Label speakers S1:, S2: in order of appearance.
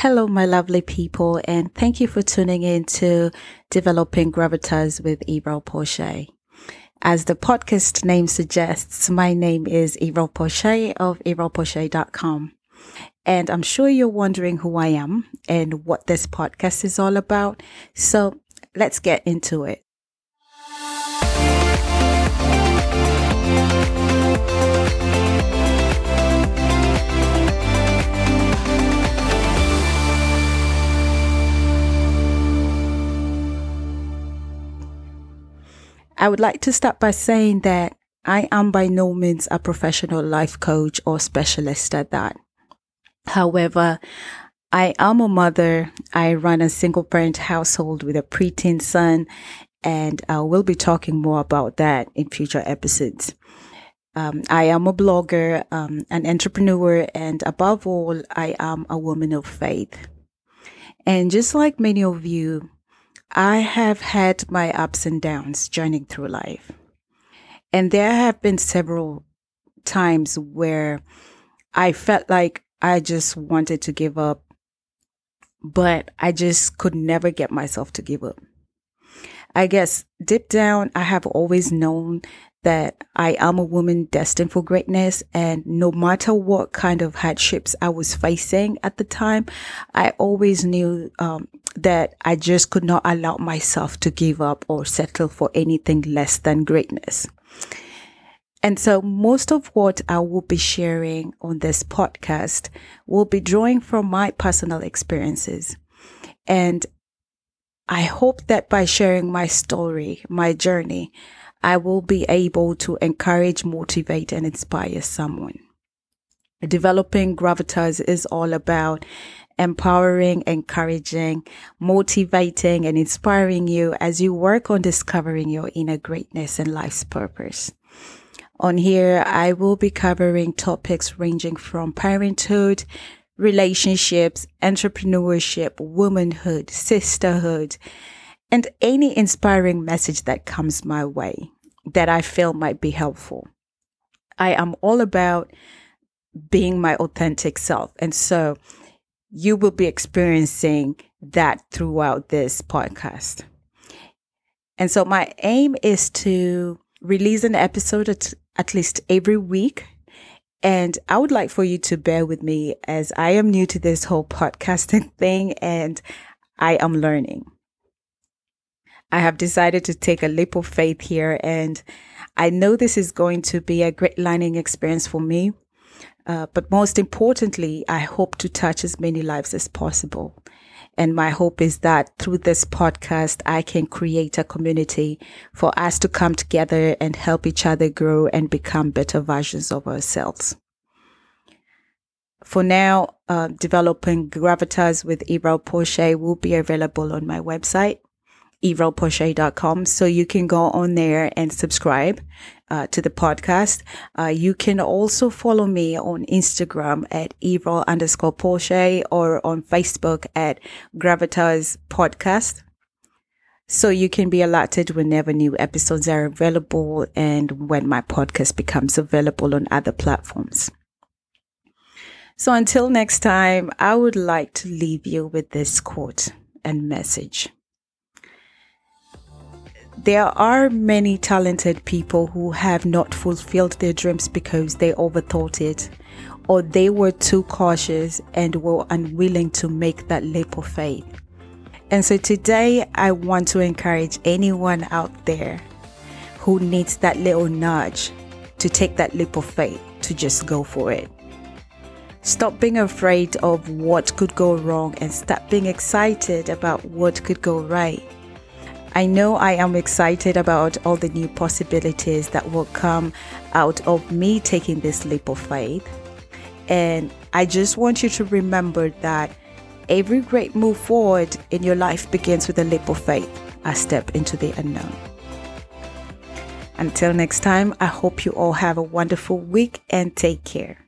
S1: Hello, my lovely people, and thank you for tuning in to Developing Gravitas with Evrile Poche. As the podcast name suggests, my name is Evrile Poche of evrilepoche.com. And I'm sure you're wondering who I am and what this podcast is all about. So let's get into it. I would like to start by saying that I am by no means a professional life coach or specialist at that. However, I am a mother. I run a single parent household with a preteen son, and I will be talking more about that in future episodes. Um, I am a blogger, um, an entrepreneur, and above all, I am a woman of faith. And just like many of you, I have had my ups and downs journeying through life. And there have been several times where I felt like I just wanted to give up, but I just could never get myself to give up. I guess deep down, I have always known that I am a woman destined for greatness. And no matter what kind of hardships I was facing at the time, I always knew um, that I just could not allow myself to give up or settle for anything less than greatness. And so most of what I will be sharing on this podcast will be drawing from my personal experiences. And I hope that by sharing my story, my journey, I will be able to encourage, motivate, and inspire someone. Developing gravitas is all about empowering, encouraging, motivating, and inspiring you as you work on discovering your inner greatness and life's purpose. On here, I will be covering topics ranging from parenthood, relationships, entrepreneurship, womanhood, sisterhood, and any inspiring message that comes my way that I feel might be helpful. I am all about being my authentic self. And so you will be experiencing that throughout this podcast. And so my aim is to release an episode at, at least every week. And I would like for you to bear with me as I am new to this whole podcasting thing and I am learning. I have decided to take a leap of faith here, and I know this is going to be a great learning experience for me. Uh, but most importantly, I hope to touch as many lives as possible. And my hope is that through this podcast, I can create a community for us to come together and help each other grow and become better versions of ourselves. For now, uh, developing Gravitas with Evrile Poche will be available on my website, evrilepoche.com. So you can go on there and subscribe uh, to the podcast. Uh, you can also follow me on Instagram at evrile underscore Poche or on Facebook at Gravitas Podcast. So you can be alerted whenever new episodes are available and when my podcast becomes available on other platforms. So until next time, I would like to leave you with this quote and message. There are many talented people who have not fulfilled their dreams because they overthought it or they were too cautious and were unwilling to make that leap of faith. And so today, I want to encourage anyone out there who needs that little nudge to take that leap of faith to just go for it. Stop being afraid of what could go wrong and start being excited about what could go right. I know I am excited about all the new possibilities that will come out of me taking this leap of faith. And I just want you to remember that every great move forward in your life begins with a leap of faith, a step into the unknown. Until next time, I hope you all have a wonderful week and take care.